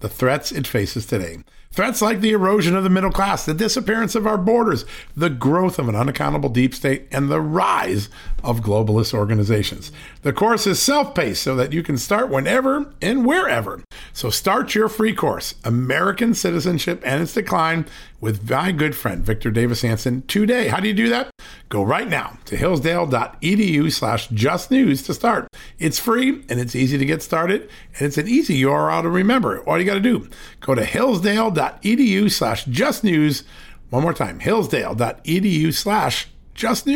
the threats it faces today. Threats like the erosion of the middle class, the disappearance of our borders, the growth of an unaccountable deep state, and the rise of globalist organizations. The course is self paced so that you can start whenever and wherever. So start your free course, American Citizenship and Its Decline, with my good friend Victor Davis Hanson today. How do you do that? Go right now to hillsdale.edu slash just news to start. It's free and it's easy to get started, and it's an easy URL to remember. All you got to do, go to hillsdale.edu slash just news. One more time, hillsdale.edu slash just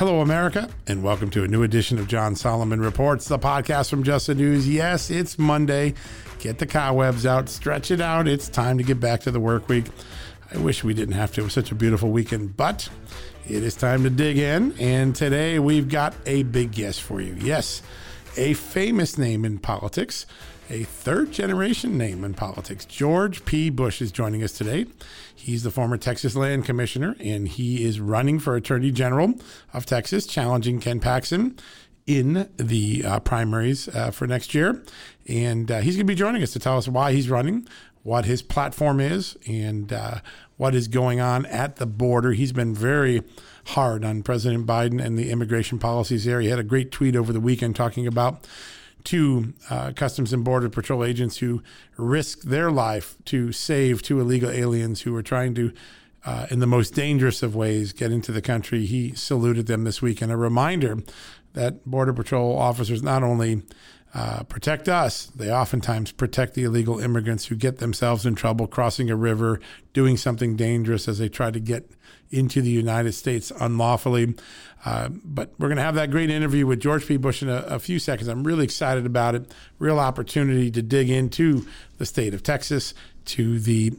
Hello, America, and welcome to a new edition of John Solomon Reports, the podcast from Just the News. Yes, it's Monday. Get the cobwebs out, stretch it out. It's time to get back to the work week. I wish we didn't have to. It was such a beautiful weekend, but it is time to dig in. And today we've got a big guest for you. Yes, a famous name in politics, a third generation name in politics. George P. Bush is joining us today. He's the former Texas Land Commissioner, and he is running for Attorney General of Texas, challenging Ken Paxton in the uh, primaries uh, for next year. And uh, he's going to be joining us to tell us why he's running, what his platform is, and uh, what is going on at the border. He's been very hard on President Biden and the immigration policies there. He had a great tweet over the weekend talking about two uh, Customs and Border Patrol agents who risked their life to save two illegal aliens who were trying to, uh, in the most dangerous of ways, get into the country. He saluted them this week. And a reminder that Border Patrol officers not only uh, protect us, they oftentimes protect the illegal immigrants who get themselves in trouble crossing a river, doing something dangerous as they try to get into the United States unlawfully. Uh, but we're going to have that great interview with George P. Bush in a, a, few seconds. I'm really excited about it. Real opportunity to dig into the state of Texas, to the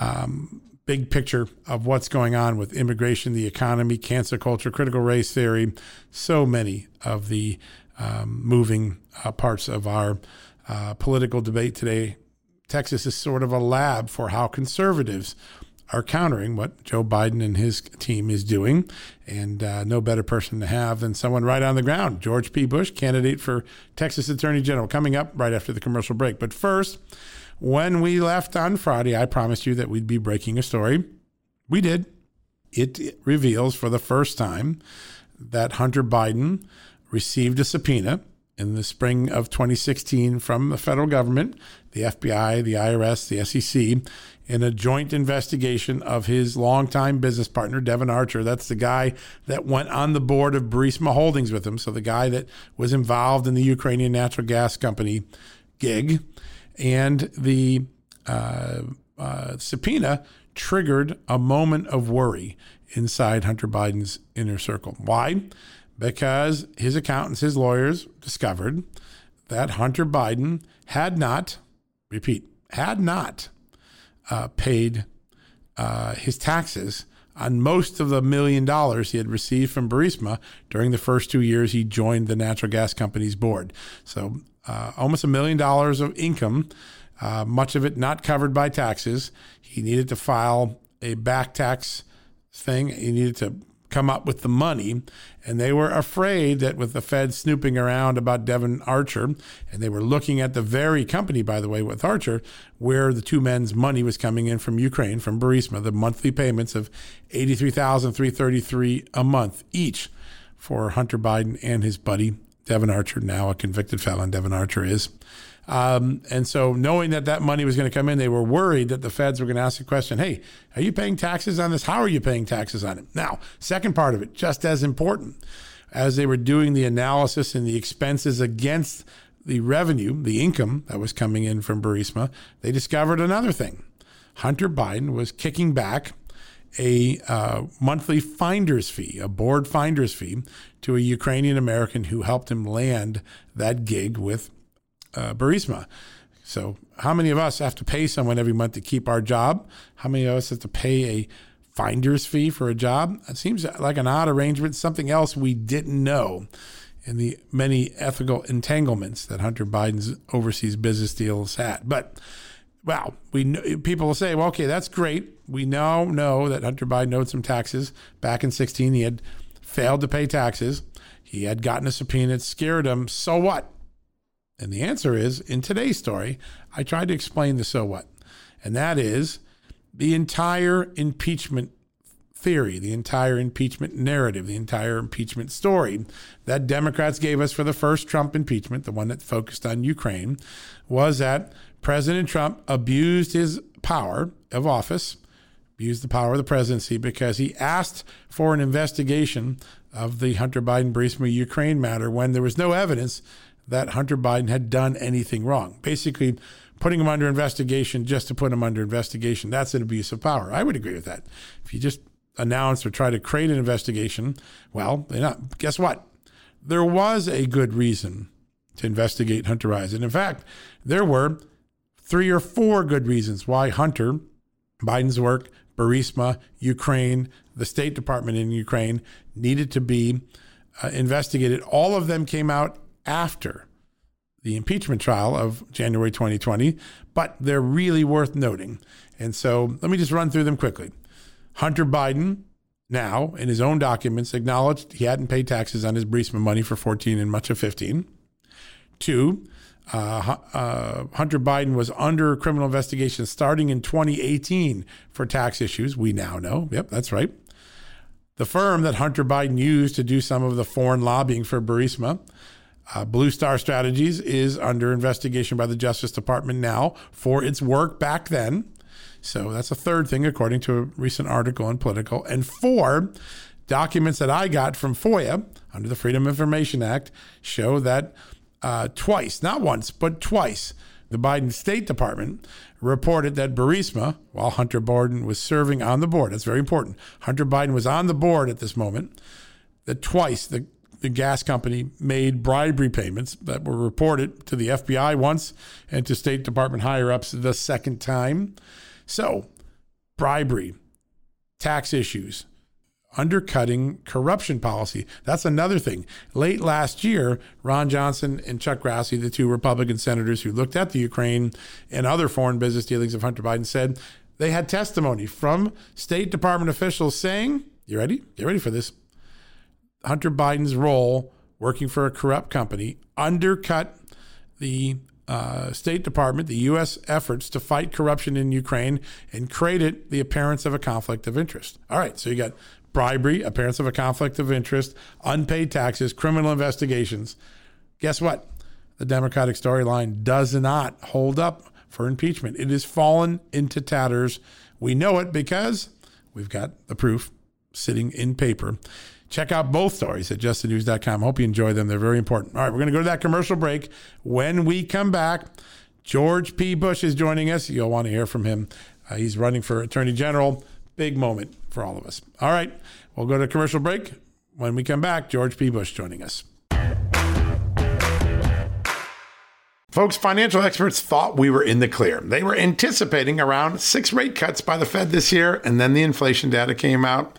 um, big picture of what's going on with immigration, the economy, cancel culture, critical race theory, so many of the um, moving uh, parts of our uh, political debate today. Texas is sort of a lab for how conservatives are countering what Joe Biden and his team is doing. And uh, no better person to have than someone right on the ground, George P. Bush, candidate for Texas Attorney General, coming up right after the commercial break. But first, when we left on Friday, I promised you that we'd be breaking a story. We did. It reveals for the first time that Hunter Biden received a subpoena in the spring of 2016 from the federal government, the FBI, the IRS, the SEC, in a joint investigation of his longtime business partner, Devon Archer. That's the guy that went on the board of Burisma Holdings with him. So the guy that was involved in the Ukrainian natural gas company gig. And the uh, uh, subpoena triggered a moment of worry inside Hunter Biden's inner circle. Why? Because his accountants, his lawyers discovered that Hunter Biden had not, repeat, had not uh, paid uh, his taxes on most of the million dollars he had received from Burisma during the first two years he joined the natural gas company's board. So uh, almost a million dollars of income, uh, much of it not covered by taxes. He needed to file a back tax thing. He needed to come up with the money. And they were afraid that with the Fed snooping around about Devon Archer, and they were looking at the very company, by the way, with Archer, where the two men's money was coming in from Ukraine, from Burisma, the monthly payments of 83333 a month each for Hunter Biden and his buddy, Devon Archer, now a convicted felon, Devon Archer is. Um, and so, knowing that that money was going to come in, they were worried that the feds were going to ask the question Hey, are you paying taxes on this? How are you paying taxes on it? Now, second part of it, just as important, as they were doing the analysis and the expenses against the revenue, the income that was coming in from Burisma, they discovered another thing. Hunter Biden was kicking back a uh, monthly finder's fee, a board finder's fee, to a Ukrainian American who helped him land that gig with uh, Burisma. So, how many of us have to pay someone every month to keep our job? How many of us have to pay a finder's fee for a job? It seems like an odd arrangement, something else we didn't know in the many ethical entanglements that Hunter Biden's overseas business deals had. But well, we people will say, well, okay, that's great. We now know that Hunter Biden owed some taxes back in 16. He had failed to pay taxes. He had gotten a subpoena. It scared him. So what? And the answer is in today's story, I tried to explain the so what. And that is the entire impeachment theory, the entire impeachment narrative, the entire impeachment story that Democrats gave us for the first Trump impeachment, the one that focused on Ukraine, was that President Trump abused his power of office, abused the power of the presidency because he asked for an investigation of the Hunter Biden Burisma Ukraine matter when there was no evidence that Hunter Biden had done anything wrong. Basically, putting him under investigation just to put him under investigation, that's an abuse of power. I would agree with that. If you just announce or try to create an investigation, well, not, guess what? There was a good reason to investigate Hunter Biden. In fact, there were three or four good reasons why Hunter, Biden's work, Burisma, Ukraine, the State Department in Ukraine needed to be uh, investigated. All of them came out after the impeachment trial of January 2020, but they're really worth noting. And so let me just run through them quickly. Hunter Biden, now in his own documents, acknowledged he hadn't paid taxes on his Burisma money for 14 and much of 15. Two, uh, uh, Hunter Biden was under criminal investigation starting in 2018 for tax issues. We now know. Yep, that's right. The firm that Hunter Biden used to do some of the foreign lobbying for Burisma uh, Blue Star Strategies is under investigation by the Justice Department now for its work back then. So that's a third thing, according to a recent article in Politico. And four, documents that I got from FOIA under the Freedom of Information Act show that uh, twice, not once, but twice, the Biden State Department reported that Burisma, while Hunter Biden was serving on the board, that's very important. Hunter Biden was on the board at this moment. That twice the the gas company made bribery payments that were reported to the FBI once and to State Department higher ups the second time. So, bribery, tax issues, undercutting corruption policy. That's another thing. Late last year, Ron Johnson and Chuck Grassley, the two Republican senators who looked at the Ukraine and other foreign business dealings of Hunter Biden, said they had testimony from State Department officials saying, You ready? Get ready for this Hunter Biden's role working for a corrupt company undercut the uh, State Department, the U.S. efforts to fight corruption in Ukraine and created the appearance of a conflict of interest. All right, so you got bribery, appearance of a conflict of interest, unpaid taxes, criminal investigations. Guess what? The Democratic storyline does not hold up for impeachment. It has fallen into tatters. We know it because we've got the proof sitting in paper. Check out both stories at justthenews.com. Hope you enjoy them. They're very important. All right, we're going to go to that commercial break. When we come back, George P. Bush is joining us. You'll want to hear from him. Uh, he's running for Attorney General. Big moment for all of us. All right, we'll go to commercial break. When we come back, George P. Bush joining us. Folks, financial experts thought we were in the clear. They were anticipating around six rate cuts by the Fed this year, and then the inflation data came out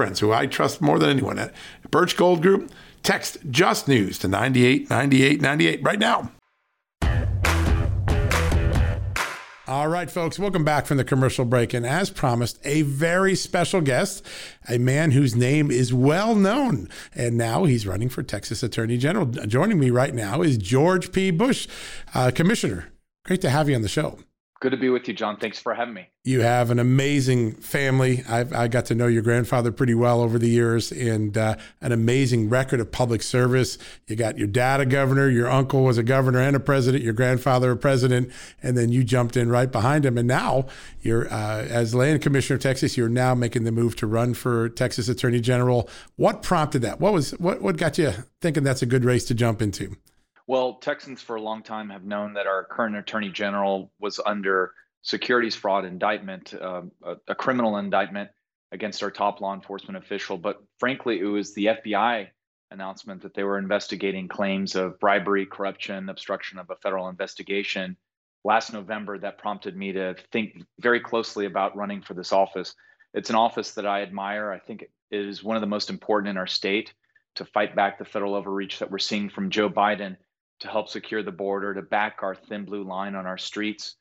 friends who I trust more than anyone at Birch Gold Group. Text Just News to 989898 right now. All right, folks, welcome back from the commercial break. And as promised, a very special guest, a man whose name is well known. And now he's running for Texas Attorney General. Joining me right now is George P. Bush, uh, Commissioner. Great to have you on the show. Good to be with you, John. Thanks for having me. You have an amazing family. I've, I got to know your grandfather pretty well over the years and uh, an amazing record of public service. You got your dad a governor, your uncle was a governor and a president, your grandfather a president, and then you jumped in right behind him. And now you're, uh, as land commissioner of Texas, you're now making the move to run for Texas Attorney General. What prompted that? What was what, what got you thinking that's a good race to jump into? Well, Texans for a long time have known that our current attorney general was under securities fraud indictment, uh, a, a, criminal indictment against our top law enforcement official. But frankly, it was the FBI announcement that they were investigating claims of bribery, corruption, obstruction of a federal investigation last November that prompted me to think very closely about running for this office. It's an office that I admire. I think it is one of the most important in our state to fight back the federal overreach that we're seeing from Joe Biden to help secure the border, to back our thin blue line on our streets,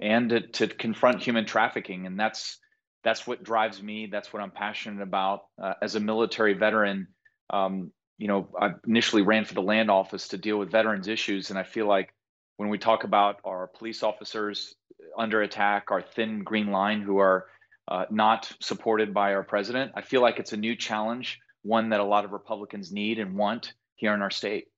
and to, to confront human trafficking. And that's that's what drives me. That's what I'm passionate about. Uh, as a military veteran, um, you know, I initially ran for the land office to deal with veterans issues, and I feel like when we talk about our police officers under attack, our thin green line who are uh, not supported by our president, I feel like it's a new challenge, one that a lot of Republicans need and want here in our state.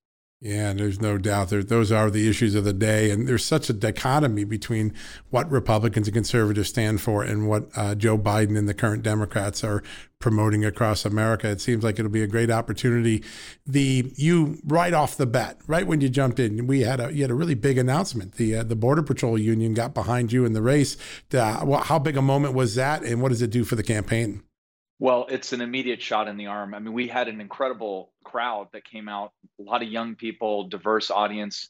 Yeah, and there's no doubt that those are the issues of the day. And there's such a dichotomy between what Republicans and conservatives stand for and what uh, Joe Biden and the current Democrats are promoting across America. It seems like it'll be a great opportunity. The you right off the bat, right when you jumped in, we had a you had a really big announcement. The uh, the Border Patrol Union got behind you in the race. Uh, well, how big a moment was that, and what does it do for the campaign? Well, it's an immediate shot in the arm. I mean, we had an incredible crowd that came out, a lot of young people, diverse audience,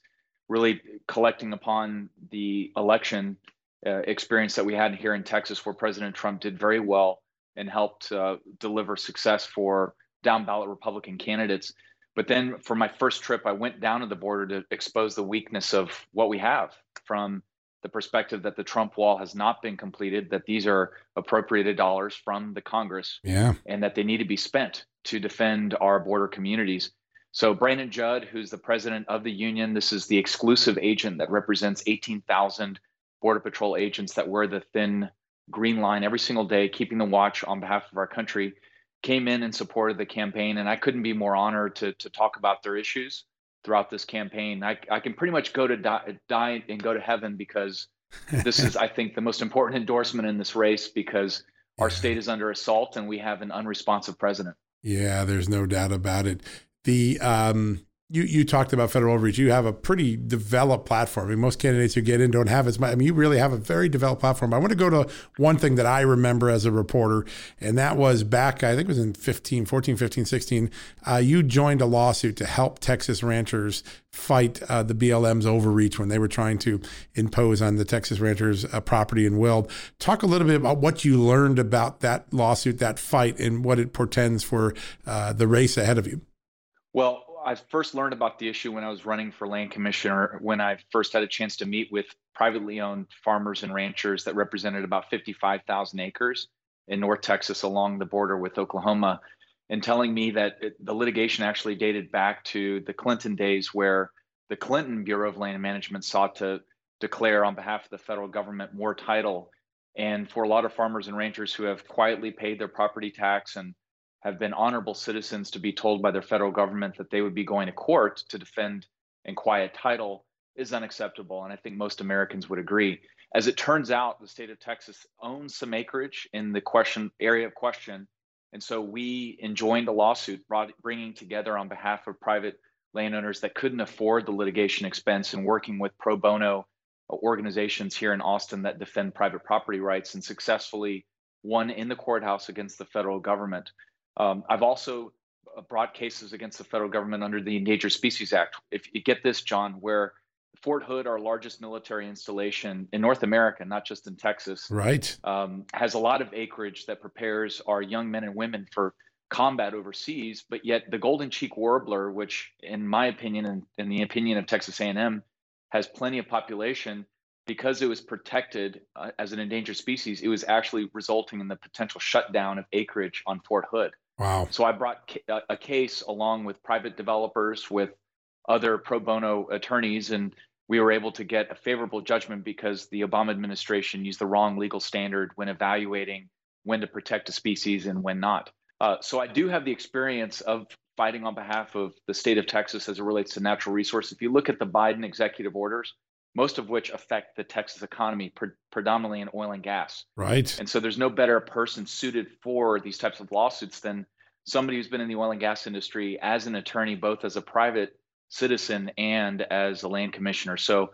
really collecting upon the election uh, experience that we had here in Texas, where President Trump did very well and helped uh, deliver success for down ballot Republican candidates. But then for my first trip, I went down to the border to expose the weakness of what we have from the perspective that the Trump wall has not been completed, that these are appropriated dollars from the Congress, yeah. and that they need to be spent to defend our border communities. So, Brandon Judd, who's the president of the union, this is the exclusive agent that represents 18,000 Border Patrol agents that wear the thin green line every single day, keeping the watch on behalf of our country, came in and supported the campaign. And I couldn't be more honored to, to talk about their issues throughout this campaign. I, I can pretty much go to die, die and go to heaven because this is, I think, the most important endorsement in this race because our state is under assault and we have an unresponsive president. Yeah, there's no doubt about it. The um, you you talked about federal overreach. You have a pretty developed platform. I mean, most candidates who get in don't have as much. I mean, you really have a very developed platform. I want to go to one thing that I remember as a reporter, and that was back, I think it was in 15, 14, 15, 16. Uh, you joined a lawsuit to help Texas ranchers fight uh, the BLM's overreach when they were trying to impose on the Texas ranchers uh, property in Weld. Talk a little bit about what you learned about that lawsuit, that fight, and what it portends for uh, the race ahead of you. Well, I first learned about the issue when I was running for land commissioner, when I first had a chance to meet with privately owned farmers and ranchers that represented about 55,000 acres in North Texas along the border with Oklahoma, and telling me that it, the litigation actually dated back to the Clinton days where the Clinton Bureau of Land Management sought to declare on behalf of the federal government more title. And for a lot of farmers and ranchers who have quietly paid their property tax and have been honorable citizens to be told by their federal government that they would be going to court to defend and quiet title is unacceptable. And I think most Americans would agree. As it turns out, the state of Texas owns some acreage in the question area of question, and so we enjoined a lawsuit brought, bringing together on behalf of private landowners that couldn't afford the litigation expense and working with pro bono organizations here in Austin that defend private property rights and successfully won in the courthouse against the federal government. Um, I've also uh, brought cases against the federal government under the Endangered Species Act. If you get this, John, where Fort Hood, our largest military installation in North America, not just in Texas, right, um, has a lot of acreage that prepares our young men and women for combat overseas. But yet, the golden cheek warbler, which, in my opinion, and in the opinion of Texas A&M, has plenty of population, because it was protected uh, as an endangered species, it was actually resulting in the potential shutdown of acreage on Fort Hood. Wow. So I brought a case along with private developers, with other pro bono attorneys, and we were able to get a favorable judgment because the Obama administration used the wrong legal standard when evaluating when to protect a species and when not. Uh, so I do have the experience of fighting on behalf of the state of Texas as it relates to natural resources. If you look at the Biden executive orders, most of which affect the Texas economy, pre- predominantly in oil and gas. Right. And so there's no better person suited for these types of lawsuits than somebody who's been in the oil and gas industry as an attorney, both as a private citizen and as a land commissioner. So,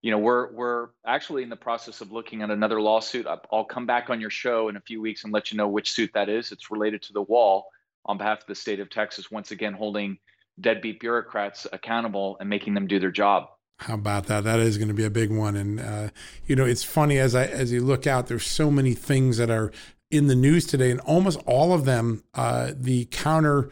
you know, we're we're actually in the process of looking at another lawsuit. I'll come back on your show in a few weeks and let you know which suit that is. It's related to the wall on behalf of the state of Texas, once again holding deadbeat bureaucrats accountable and making them do their job. How about that? That is going to be a big one. And uh, you know, it's funny as I as you look out, there's so many things that are in the news today, and almost all of them, uh, the counter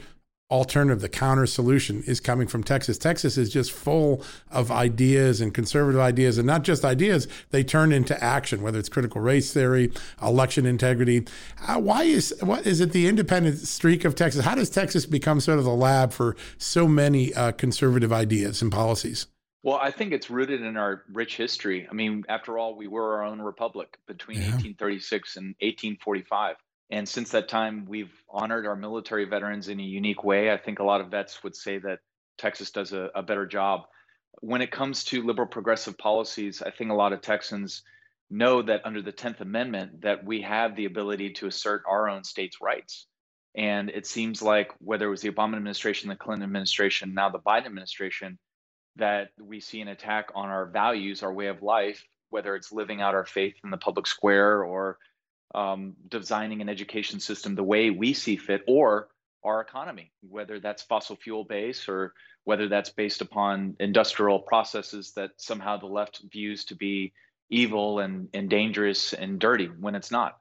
alternative, the counter solution is coming from Texas. Texas is just full of ideas and conservative ideas, and not just ideas, they turn into action, whether it's critical race theory, election integrity. Uh, why is what is it the independent streak of Texas? How does Texas become sort of the lab for so many uh, conservative ideas and policies? Well, I think it's rooted in our rich history. I mean, after all, we were our own republic between yeah. 1836 and 1845. And since that time, we've honored our military veterans in a unique way. I think a lot of vets would say that Texas does a, a better job. When it comes to liberal progressive policies, I think a lot of Texans know that under the 10th Amendment that we have the ability to assert our own state's rights. And it seems like whether it was the Obama administration, the Clinton administration, now the Biden administration, that we see an attack on our values, our way of life, whether it's living out our faith in the public square or um, designing an education system the way we see fit, or our economy, whether that's fossil fuel based or whether that's based upon industrial processes that somehow the left views to be evil and, and dangerous and dirty when it's not.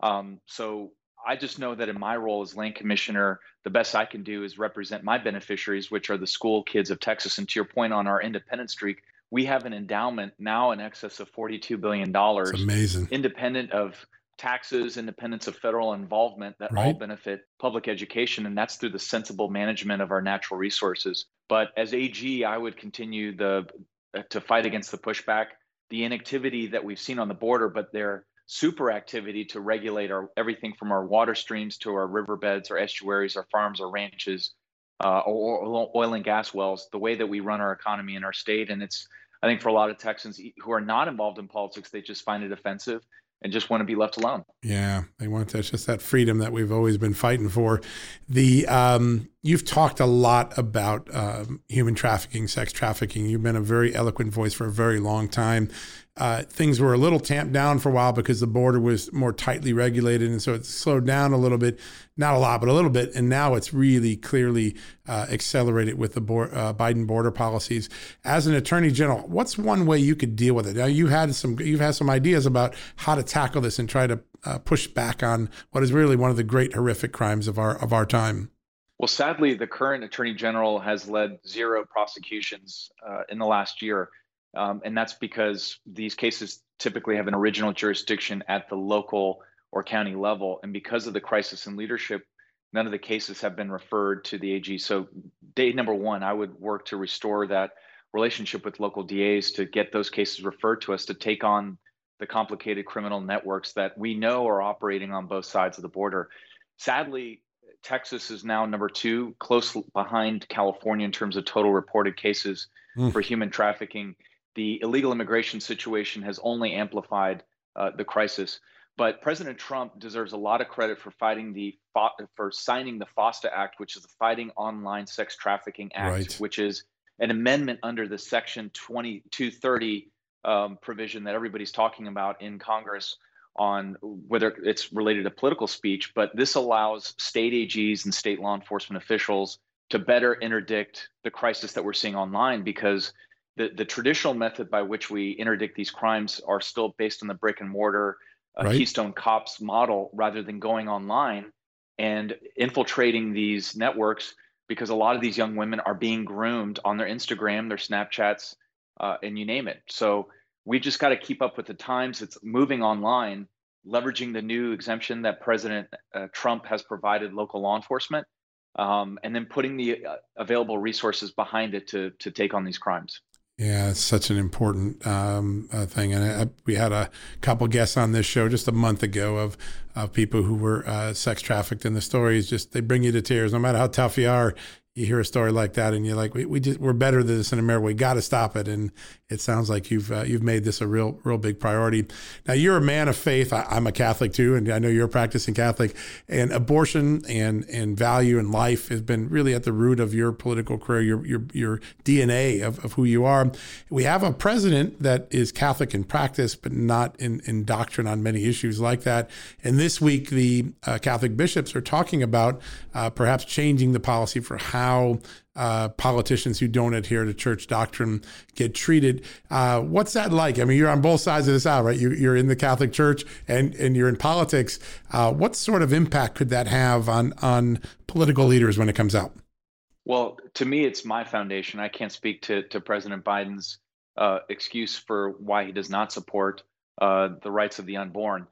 Um, so I just know that in my role as land commissioner, the best I can do is represent my beneficiaries, which are the school kids of Texas. And to your point on our independent streak, we have an endowment now in excess of $42 billion. It's amazing. Independent of taxes, independence of federal involvement that right. all benefit public education. And that's through the sensible management of our natural resources. But as AG, I would continue the to fight against the pushback, the inactivity that we've seen on the border, but there super activity to regulate our everything from our water streams to our riverbeds, our estuaries, our farms, our ranches, uh, or oil and gas wells, the way that we run our economy in our state. And it's, I think, for a lot of Texans who are not involved in politics, they just find it offensive and just want to be left alone. Yeah, they want that's just that freedom that we've always been fighting for. The um, you've talked a lot about um, human trafficking, sex trafficking. You've been a very eloquent voice for a very long time. Uh, things were a little tamped down for a while because the border was more tightly regulated, and so it slowed down a little bit, not a lot, but a little bit. And now it's really clearly uh, accelerated with the uh, Biden border policies. As an attorney general, what's one way you could deal with it? Now you had some, you've had some ideas about how to tackle this and try to uh, push back on what is really one of the great horrific crimes of our of our time. Well, sadly, the current attorney general has led zero prosecutions uh, in the last year um, and that's because these cases typically have an original jurisdiction at the local or county level. And because of the crisis in leadership, none of the cases have been referred to the AG. So, day number one, I would work to restore that relationship with local DAs to get those cases referred to us to take on the complicated criminal networks that we know are operating on both sides of the border. Sadly, Texas is now number two, close behind California in terms of total reported cases mm. for human trafficking the illegal immigration situation has only amplified uh, the crisis. But President Trump deserves a lot of credit for fighting the for signing the FOSTA Act, which is the Fighting Online Sex Trafficking Act, right. which is an amendment under the Section 2230 um, provision that everybody's talking about in Congress on whether it's related to political speech. But this allows state AGs and state law enforcement officials to better interdict the crisis that we're seeing online because the, the traditional method by which we interdict these crimes are still based on the brick and mortar uh, right. Keystone Cops model rather than going online and infiltrating these networks because a lot of these young women are being groomed on their Instagram, their Snapchats, uh, and you name it. So we just got to keep up with the times. It's moving online, leveraging the new exemption that President uh, Trump has provided local law enforcement, um, and then putting the uh, available resources behind it to to take on these crimes. Yeah, it's such an important um, uh, thing, and I, we had a couple guests on this show just a month ago of of people who were uh, sex trafficked, and the stories just they bring you to tears. No matter how tough you are, you hear a story like that, and you're like, we, we just we're better than this in America. We got to stop it, and it sounds like you've uh, you've made this a real real big priority. Now you're a man of faith. I, am a Catholic too, and I know you're a practicing Catholic. And abortion and and value and life has been really at the root of your political career, your your your DNA of, of who you are. We have a president that is Catholic in practice, but not in in doctrine on many issues like that. And this week, the uh, Catholic bishops are talking about uh, perhaps changing the policy for how uh, politicians who don't adhere to church doctrine get treated. Uh, what's that like? I mean, you're on both sides of this aisle, right? You, are in the Catholic Church and, and you're in politics. Uh, what sort of impact could that have on on political leaders when it comes out? Well, to me, it's my foundation. I can't speak to to President Biden's uh, excuse for why he does not support uh, the rights of the unborn.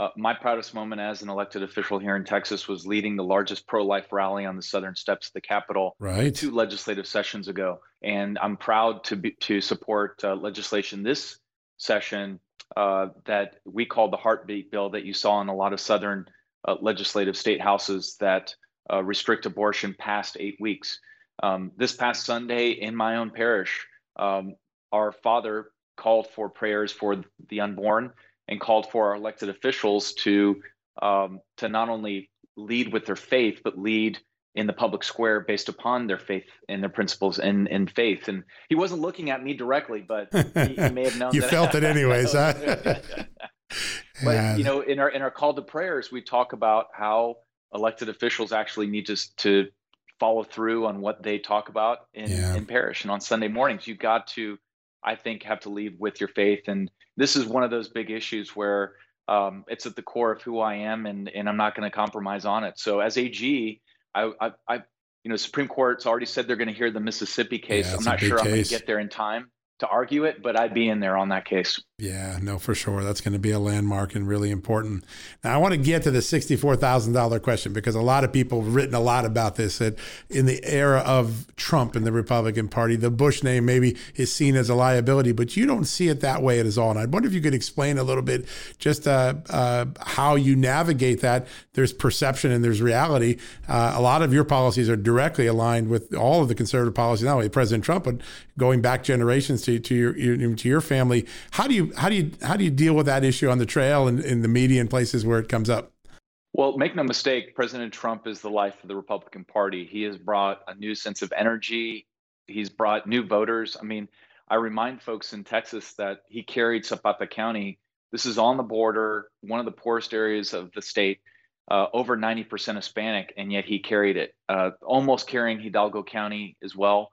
Uh, my proudest moment as an elected official here in Texas was leading the largest pro life rally on the southern steps of the Capitol right. two legislative sessions ago. And I'm proud to, be, to support uh, legislation this session uh, that we called the Heartbeat Bill that you saw in a lot of southern uh, legislative state houses that uh, restrict abortion past eight weeks. Um, this past Sunday in my own parish, um, our father called for prayers for the unborn and called for our elected officials to um, to not only lead with their faith, but lead in the public square based upon their faith and their principles and, and faith. And he wasn't looking at me directly, but he, he may have known. you felt it anyways, huh? but you know, in our in our call to prayers, we talk about how elected officials actually need to to follow through on what they talk about in, yeah. in parish and on Sunday mornings. You've got to, I think, have to lead with your faith and this is one of those big issues where um, it's at the core of who I am, and and I'm not going to compromise on it. So as AG, I, I, I, you know, Supreme Court's already said they're going to hear the Mississippi case. Yeah, I'm not sure case. I'm going to get there in time to argue it, but I'd be in there on that case. Yeah, no, for sure. That's going to be a landmark and really important. Now, I want to get to the $64,000 question because a lot of people have written a lot about this. That in the era of Trump and the Republican Party, the Bush name maybe is seen as a liability, but you don't see it that way at all. And I wonder if you could explain a little bit just uh, uh, how you navigate that. There's perception and there's reality. Uh, a lot of your policies are directly aligned with all of the conservative policies, not only President Trump, but going back generations to, to your, your to your family. How do you how do you how do you deal with that issue on the trail and in the media and places where it comes up? Well, make no mistake, President Trump is the life of the Republican Party. He has brought a new sense of energy. He's brought new voters. I mean, I remind folks in Texas that he carried Zapata County. This is on the border, one of the poorest areas of the state, uh, over 90% Hispanic, and yet he carried it, uh, almost carrying Hidalgo County as well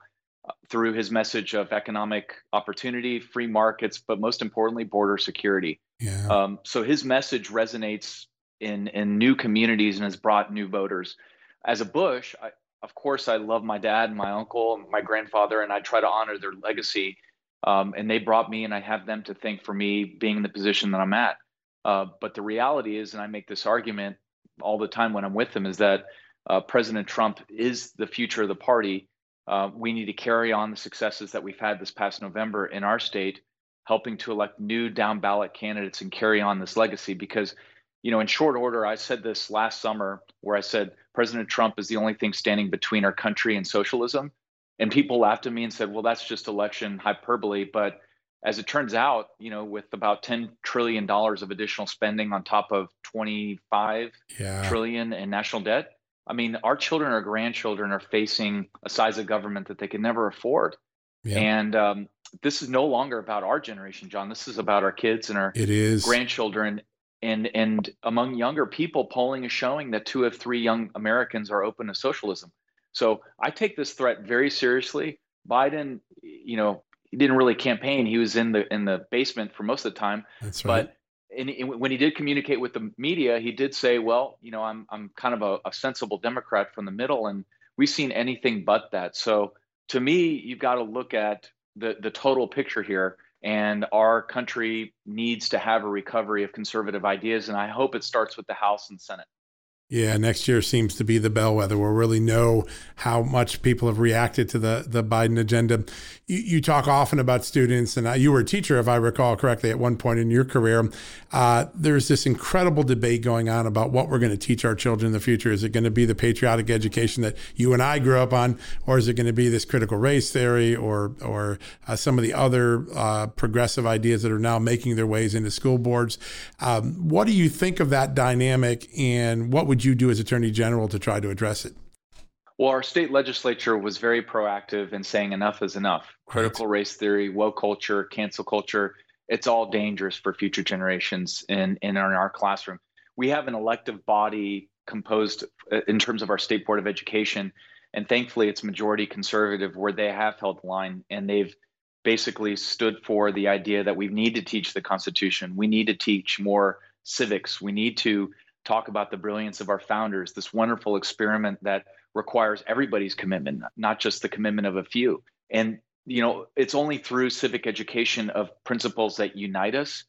through his message of economic opportunity, free markets, but most importantly, border security. Yeah. Um, so his message resonates in in new communities and has brought new voters. As a Bush, I, of course, I love my dad, my uncle, my grandfather, and I try to honor their legacy. Um, and they brought me, and I have them to thank for me being in the position that I'm at. Uh, but the reality is, and I make this argument all the time when I'm with them, is that uh, President Trump is the future of the party uh, we need to carry on the successes that we've had this past November in our state, helping to elect new down ballot candidates and carry on this legacy. Because, you know, in short order, I said this last summer where I said President Trump is the only thing standing between our country and socialism. And people laughed at me and said, well, that's just election hyperbole. But as it turns out, you know, with about 10 trillion dollars of additional spending on top of 25 yeah. trillion in national debt, I mean, our children or grandchildren are facing a size of government that they can never afford. Yeah. And um, this is no longer about our generation, John. This is about our kids and our it is. grandchildren. And and among younger people, polling is showing that two of three young Americans are open to socialism. So I take this threat very seriously. Biden, you know, he didn't really campaign. He was in the in the basement for most of the time. That's right. But and, when he did communicate with the media, he did say, "Well, you know, I'm I'm kind of a, a sensible Democrat from the middle," and we've seen anything but that. So to me, you've got to look at the the total picture here, and our country needs to have a recovery of conservative ideas, and I hope it starts with the House and Senate. Yeah, next year seems to be the bellwether. We'll really know how much people have reacted to the the Biden agenda. You, you talk often about students, and you were a teacher, if I recall correctly, at one point in your career. Uh, there's this incredible debate going on about what we're going to teach our children in the future. Is it going to be the patriotic education that you and I grew up on, or is it going to be this critical race theory, or or uh, some of the other uh, progressive ideas that are now making their ways into school boards? Um, what do you think of that dynamic, and what would would you do as Attorney General to try to address it? Well, our state legislature was very proactive in saying enough is enough. Critical race theory, woke culture, cancel culture, it's all dangerous for future generations in, in our classroom. We have an elective body composed uh, in terms of our state board of education, and thankfully it's majority conservative where they have held the line and they've basically stood for the idea that we need to teach the Constitution. We need to teach more civics. We need to talk about the brilliance of our founders, this wonderful experiment that requires everybody's commitment, not just the commitment of a few. And you know, it's only through civic education of principles that unite us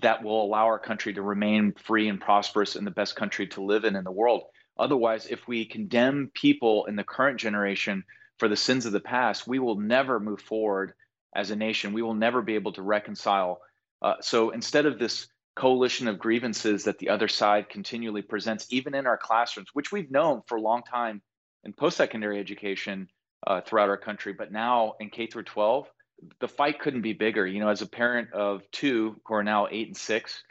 that will allow our country to remain free and prosperous and the best country to live in in the world. Otherwise, if we condemn people in the current generation for the sins of the past, we will never move forward as a nation. We will never be able to reconcile. Uh, so instead of this coalition of grievances that the other side continually presents, even in our classrooms, which we've known for a long time in post-secondary education uh, throughout our country, but now in K through 12, the fight couldn't be bigger. You know, as a parent of two who are now eight and six,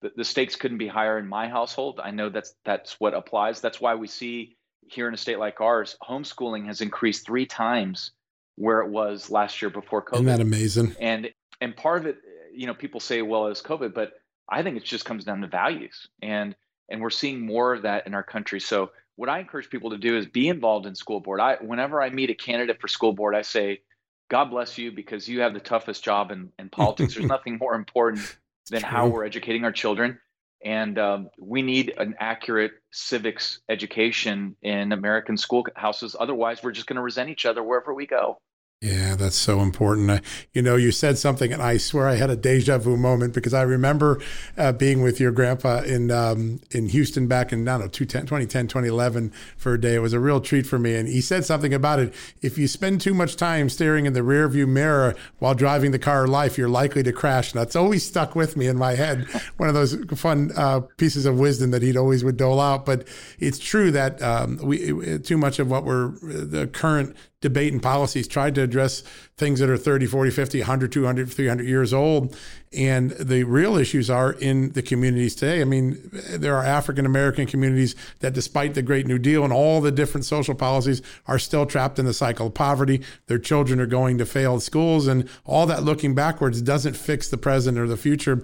the, the stakes couldn't be higher in my household. I know that's that's what applies. That's why we see here in a state like ours, homeschooling has increased three times where it was last year before COVID. Isn't that amazing? And and part of it, you know, people say, well, it's COVID, but I think it just comes down to values, and and we're seeing more of that in our country. So what I encourage people to do is be involved in school board. I whenever I meet a candidate for school board, I say, God bless you because you have the toughest job in, in politics. There's nothing more important than how we're educating our children. And um, we need an accurate civics education in American schoolhouses. Otherwise, we're just going to resent each other wherever we go. Yeah, that's so important. I, you know, you said something, and I swear I had a deja vu moment because I remember uh, being with your grandpa in um, in Houston back in, I don't know, 2010, 2011 for a day. It was a real treat for me. And he said something about it. If you spend too much time staring in the rearview mirror while driving the car life, you're likely to crash. And that's always stuck with me in my head. One of those fun uh, pieces of wisdom that he'd always would dole out. But it's true that um, we too much of what we're the current debate and policies tried to address things that are 30, 40, 50, 100, 200, 300 years old. And the real issues are in the communities today. I mean, there are African American communities that, despite the Great New Deal and all the different social policies, are still trapped in the cycle of poverty. Their children are going to failed schools, and all that looking backwards doesn't fix the present or the future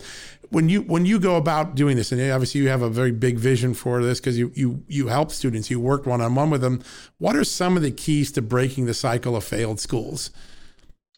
when you when you go about doing this, and obviously you have a very big vision for this because you you you help students, you work one on one with them. What are some of the keys to breaking the cycle of failed schools?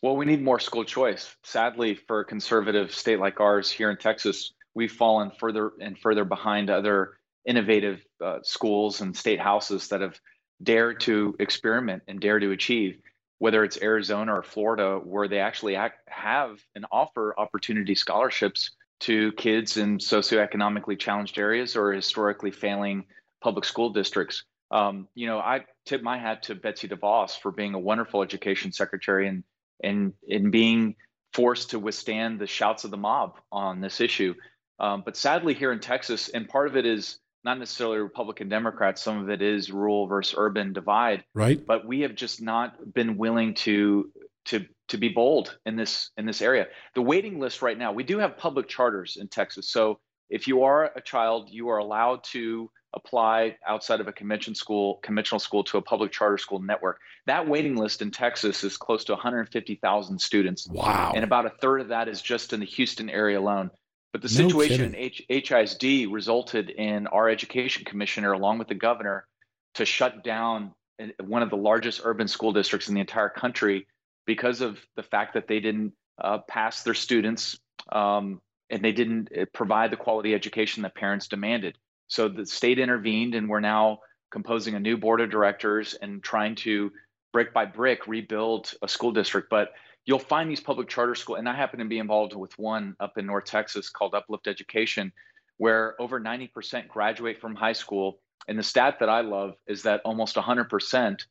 Well, we need more school choice. Sadly, for a conservative state like ours here in Texas, we've fallen further and further behind other innovative uh, schools and state houses that have dared to experiment and dare to achieve whether it's Arizona or Florida, where they actually act, have and offer opportunity scholarships to kids in socioeconomically challenged areas or historically failing public school districts. Um, you know, I tip my hat to Betsy DeVos for being a wonderful education secretary and and in being forced to withstand the shouts of the mob on this issue. Um, but sadly, here in Texas, and part of it is not necessarily Republican Democrats, some of it is rural versus urban divide. Right. But we have just not been willing to to to be bold in this in this area. The waiting list right now, we do have public charters in Texas. So if you are a child, you are allowed to apply outside of a convention school, conventional school to a public charter school network. That waiting list in Texas is close to 150,000 students. Wow. And about a third of that is just in the Houston area alone. But the situation in H- HISD resulted in our education commissioner, along with the governor, to shut down one of the largest urban school districts in the entire country because of the fact that they didn't uh, pass their students um, and they didn't uh, provide the quality education that parents demanded. So the state intervened, and we're now composing a new board of directors and trying to brick by brick rebuild a school district. But you'll find these public charter schools, and I happen to be involved with one up in North Texas called Uplift Education, where over 90% graduate from high school. And the stat that I love is that almost 100%,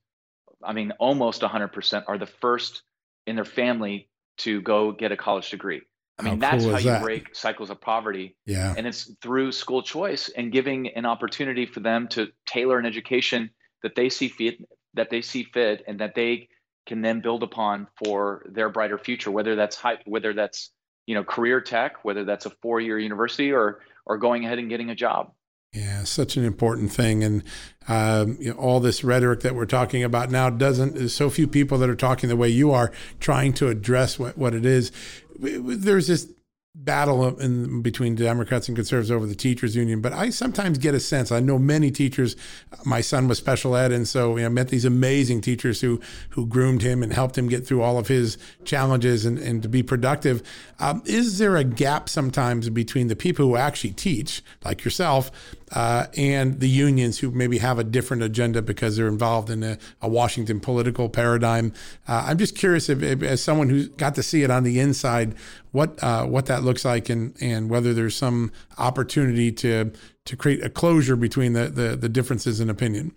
I mean, almost 100% are the first in their family to go get a college degree. I mean, how that's cool how you that? break cycles of poverty. Yeah. And it's through school choice and giving an opportunity for them to tailor an education that they see fit, that they see fit, and that they can then build upon for their brighter future. Whether that's high, whether that's you know career tech, whether that's a four-year university, or or going ahead and getting a job. Yeah, such an important thing, and um, you know, all this rhetoric that we're talking about now doesn't. There's so few people that are talking the way you are, trying to address what what it is. There's this battle in between Democrats and conservatives over the teachers union, but I sometimes get a sense. I know many teachers. My son was special ed, and so you know, I met these amazing teachers who who groomed him and helped him get through all of his challenges and, and to be productive. Um, is there a gap sometimes between the people who actually teach, like yourself, uh, and the unions who maybe have a different agenda because they're involved in a, a Washington political paradigm. Uh, I'm just curious if, if, as someone who got to see it on the inside, what uh, what that looks like and and whether there's some opportunity to to create a closure between the the, the differences in opinion.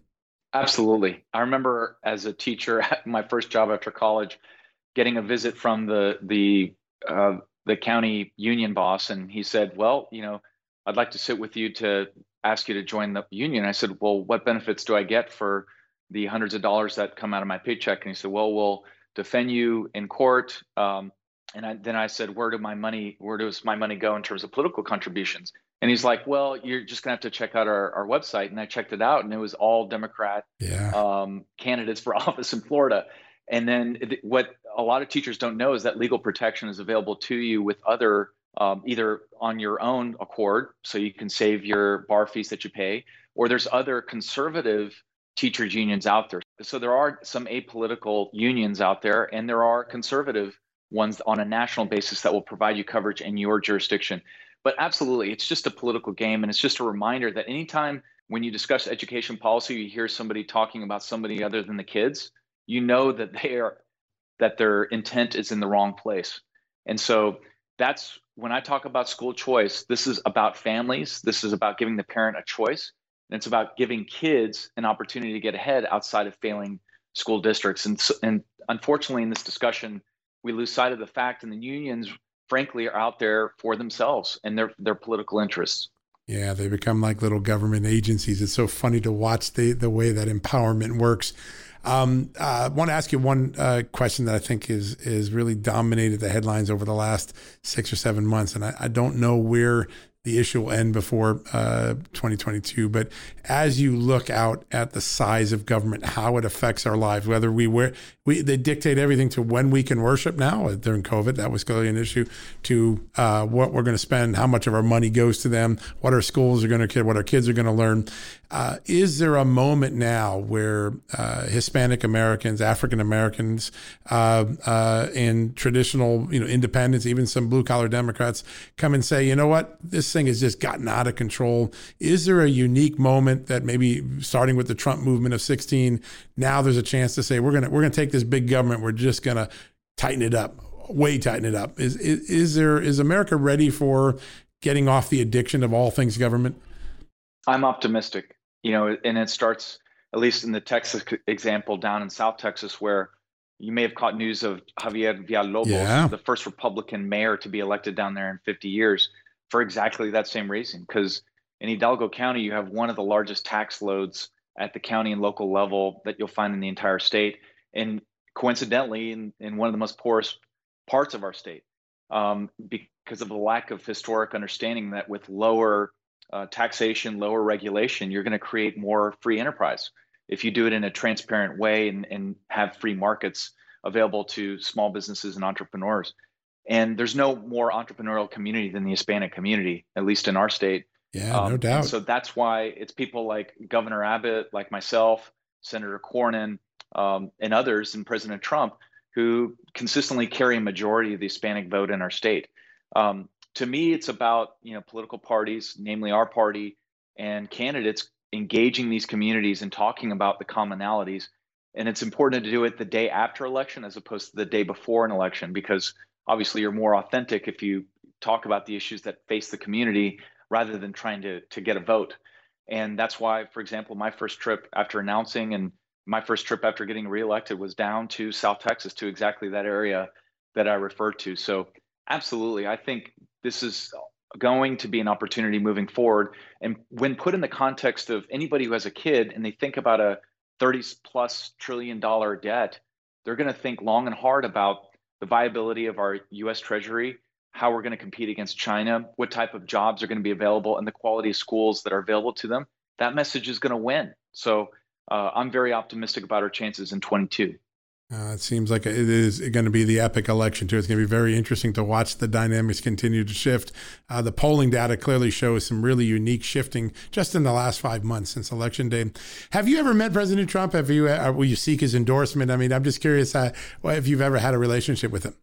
Absolutely. I remember as a teacher at my first job after college, getting a visit from the the uh, the county union boss, and he said, "Well, you know, I'd like to sit with you to ask you to join the union. I said, well, what benefits do I get for the hundreds of dollars that come out of my paycheck? And he said, well, we'll defend you in court. Um, and I, then I said, where do my money, where does my money go in terms of political contributions? And he's like, well, you're just gonna have to check out our, our website. And I checked it out and it was all Democrat yeah. um, candidates for office in Florida. And then what a lot of teachers don't know is that legal protection is available to you with other um, either on your own accord, so you can save your bar fees that you pay, or there's other conservative teachers unions out there. So there are some apolitical unions out there, and there are conservative ones on a national basis that will provide you coverage in your jurisdiction. But absolutely, it's just a political game, and it's just a reminder that anytime when you discuss education policy, you hear somebody talking about somebody other than the kids, you know that they are that their intent is in the wrong place. And so that's when I talk about school choice, this is about families. This is about giving the parent a choice. And it's about giving kids an opportunity to get ahead outside of failing school districts. And, and unfortunately, in this discussion, we lose sight of the fact, and the unions, frankly, are out there for themselves and their, their political interests. Yeah, they become like little government agencies. It's so funny to watch the, the way that empowerment works. Um, I uh, want to ask you one uh, question that I think is is really dominated the headlines over the last six or seven months, and I, I don't know where the issue will end before uh, 2022. But as you look out at the size of government, how it affects our lives, whether we wear, we they dictate everything to when we can worship now during COVID. That was clearly an issue. To uh, what we're going to spend, how much of our money goes to them, what our schools are going to, what our kids are going to learn. Uh, is there a moment now where uh, Hispanic Americans, African Americans, uh, uh, and traditional, you know, independents, even some blue collar Democrats, come and say, you know what, this thing has just gotten out of control? Is there a unique moment that maybe starting with the Trump movement of 16, now there's a chance to say we're gonna we're gonna take this big government, we're just gonna tighten it up, way tighten it up. Is is, is there is America ready for getting off the addiction of all things government? I'm optimistic you know, and it starts at least in the Texas example down in South Texas, where you may have caught news of Javier Villalobos, yeah. the first Republican mayor to be elected down there in 50 years, for exactly that same reason. Because in Hidalgo County, you have one of the largest tax loads at the county and local level that you'll find in the entire state. And coincidentally in, in one of the most poorest parts of our state um, because of the lack of historic understanding that with lower uh, taxation, lower regulation, you're going to create more free enterprise. If you do it in a transparent way and, and have free markets available to small businesses and entrepreneurs. And there's no more entrepreneurial community than the Hispanic community, at least in our state. Yeah, um, no doubt. So that's why it's people like Governor Abbott, like myself, Senator Cornyn, um, and others, and President Trump, who consistently carry a majority of the Hispanic vote in our state. Um, to me, it's about you know political parties, namely our party, and candidates engaging these communities and talking about the commonalities. And it's important to do it the day after election as opposed to the day before an election because obviously you're more authentic if you talk about the issues that face the community rather than trying to to get a vote. And that's why, for example, my first trip after announcing and my first trip after getting reelected was down to South Texas to exactly that area that I referred to. So, absolutely, I think this is going to be an opportunity moving forward. And when put in the context of anybody who has a kid and they think about a 30 plus trillion dollar debt, they're going to think long and hard about the viability of our US Treasury, how we're going to compete against China, what type of jobs are going to be available, and the quality of schools that are available to them. That message is going to win. So uh, I'm very optimistic about our chances in 22. Uh, it seems like it is going to be the epic election too. It's going to be very interesting to watch the dynamics continue to shift. Uh, the polling data clearly shows some really unique shifting just in the last five months since election day. Have you ever met President Trump? Have you? Uh, will you seek his endorsement? I mean, I'm just curious uh, if you've ever had a relationship with him.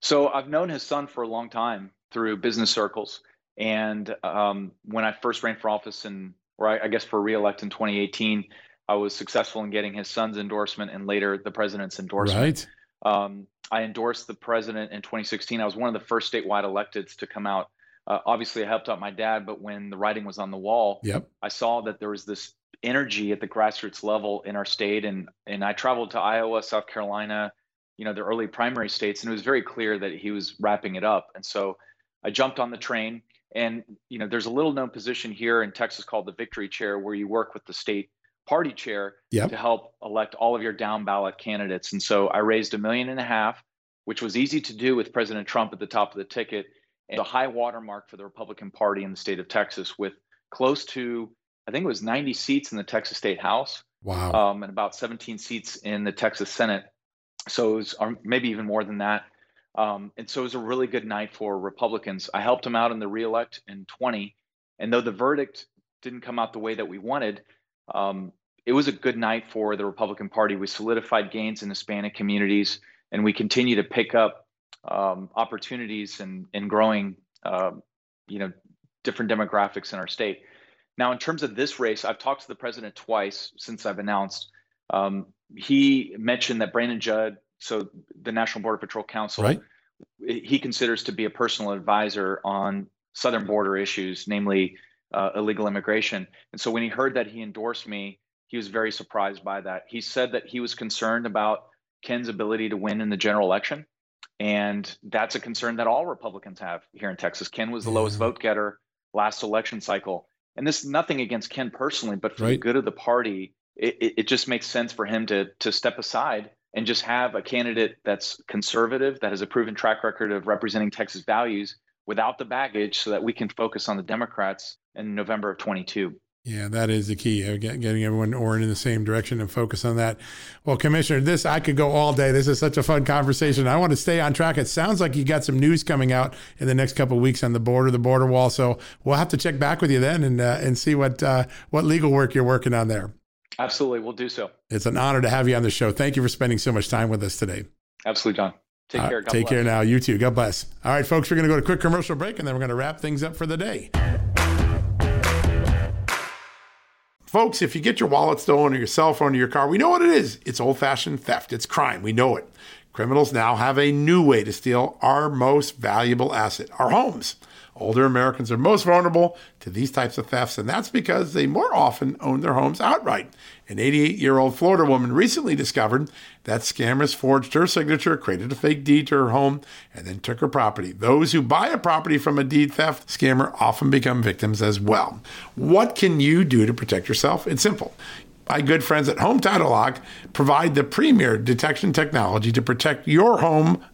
So I've known his son for a long time through business circles, and um, when I first ran for office and, or I, I guess for reelect in 2018. I was successful in getting his son's endorsement and later the president's endorsement. Right. Um, I endorsed the president in 2016. I was one of the first statewide electeds to come out. Uh, obviously, I helped out my dad, but when the writing was on the wall, yep. I saw that there was this energy at the grassroots level in our state, and and I traveled to Iowa, South Carolina, you know, the early primary states, and it was very clear that he was wrapping it up. And so I jumped on the train. And you know, there's a little known position here in Texas called the Victory Chair, where you work with the state party chair yep. to help elect all of your down ballot candidates. And so I raised a million and a half, which was easy to do with President Trump at the top of the ticket, and a high watermark for the Republican Party in the state of Texas with close to, I think it was 90 seats in the Texas State House. Wow. Um, and about 17 seats in the Texas Senate. So it was or maybe even more than that. Um, and so it was a really good night for Republicans. I helped them out in the reelect in 20. And though the verdict didn't come out the way that we wanted, um, it was a good night for the Republican Party. We solidified gains in Hispanic communities, and we continue to pick up um, opportunities and in, in growing, uh, you know, different demographics in our state. Now, in terms of this race, I've talked to the president twice since I've announced. Um, he mentioned that Brandon Judd, so the National Border Patrol Council, right. he considers to be a personal advisor on southern border issues, namely uh, illegal immigration. And so when he heard that he endorsed me, he was very surprised by that. He said that he was concerned about Ken's ability to win in the general election. And that's a concern that all Republicans have here in Texas. Ken was the yeah. lowest vote getter last election cycle. And this is nothing against Ken personally, but for right. the good of the party, it, it, it just makes sense for him to to step aside and just have a candidate that's conservative, that has a proven track record of representing Texas values without the baggage so that we can focus on the Democrats in November of 22. Yeah, that is the key. Uh, getting everyone orin in the same direction and focus on that. Well, Commissioner, this I could go all day. This is such a fun conversation. I want to stay on track. It sounds like you got some news coming out in the next couple of weeks on the border, the border wall. So we'll have to check back with you then and uh, and see what uh, what legal work you're working on there. Absolutely, we'll do so. It's an honor to have you on the show. Thank you for spending so much time with us today. Absolutely, John. Take uh, care. God take bless. care now. You too. God bless. All right, folks, we're going to go to a quick commercial break and then we're going to wrap things up for the day. Folks, if you get your wallet stolen or your cell phone or your car, we know what it is. It's old fashioned theft, it's crime. We know it. Criminals now have a new way to steal our most valuable asset, our homes. Older Americans are most vulnerable to these types of thefts, and that's because they more often own their homes outright. An 88 year old Florida woman recently discovered that scammers forged her signature, created a fake deed to her home, and then took her property. Those who buy a property from a deed theft scammer often become victims as well. What can you do to protect yourself? It's simple My good friends at Home Title Lock provide the premier detection technology to protect your home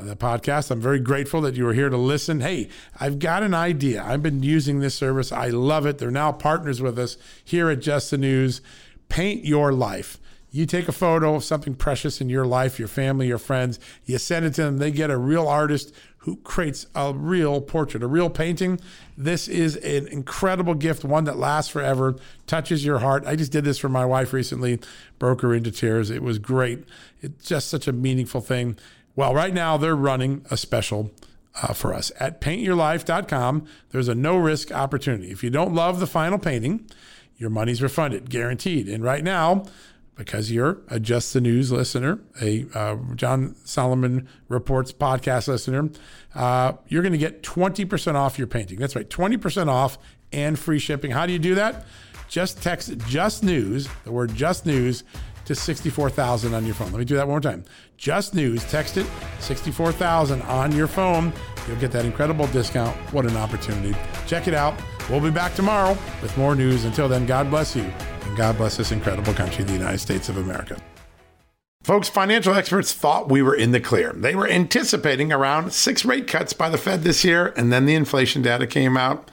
Uh, the podcast. I'm very grateful that you were here to listen. Hey, I've got an idea. I've been using this service. I love it. They're now partners with us here at Just the News. Paint your life. You take a photo of something precious in your life, your family, your friends, you send it to them. They get a real artist who creates a real portrait, a real painting. This is an incredible gift, one that lasts forever, touches your heart. I just did this for my wife recently, broke her into tears. It was great. It's just such a meaningful thing. Well, right now they're running a special uh, for us at paintyourlife.com. There's a no risk opportunity. If you don't love the final painting, your money's refunded, guaranteed. And right now, because you're a Just the News listener, a uh, John Solomon Reports podcast listener, uh, you're going to get 20% off your painting. That's right, 20% off and free shipping. How do you do that? Just text Just News, the word Just News, to 64,000 on your phone. Let me do that one more time. Just News, text it 64,000 on your phone. You'll get that incredible discount. What an opportunity. Check it out. We'll be back tomorrow with more news. Until then, God bless you and God bless this incredible country, the United States of America. Folks, financial experts thought we were in the clear. They were anticipating around six rate cuts by the Fed this year, and then the inflation data came out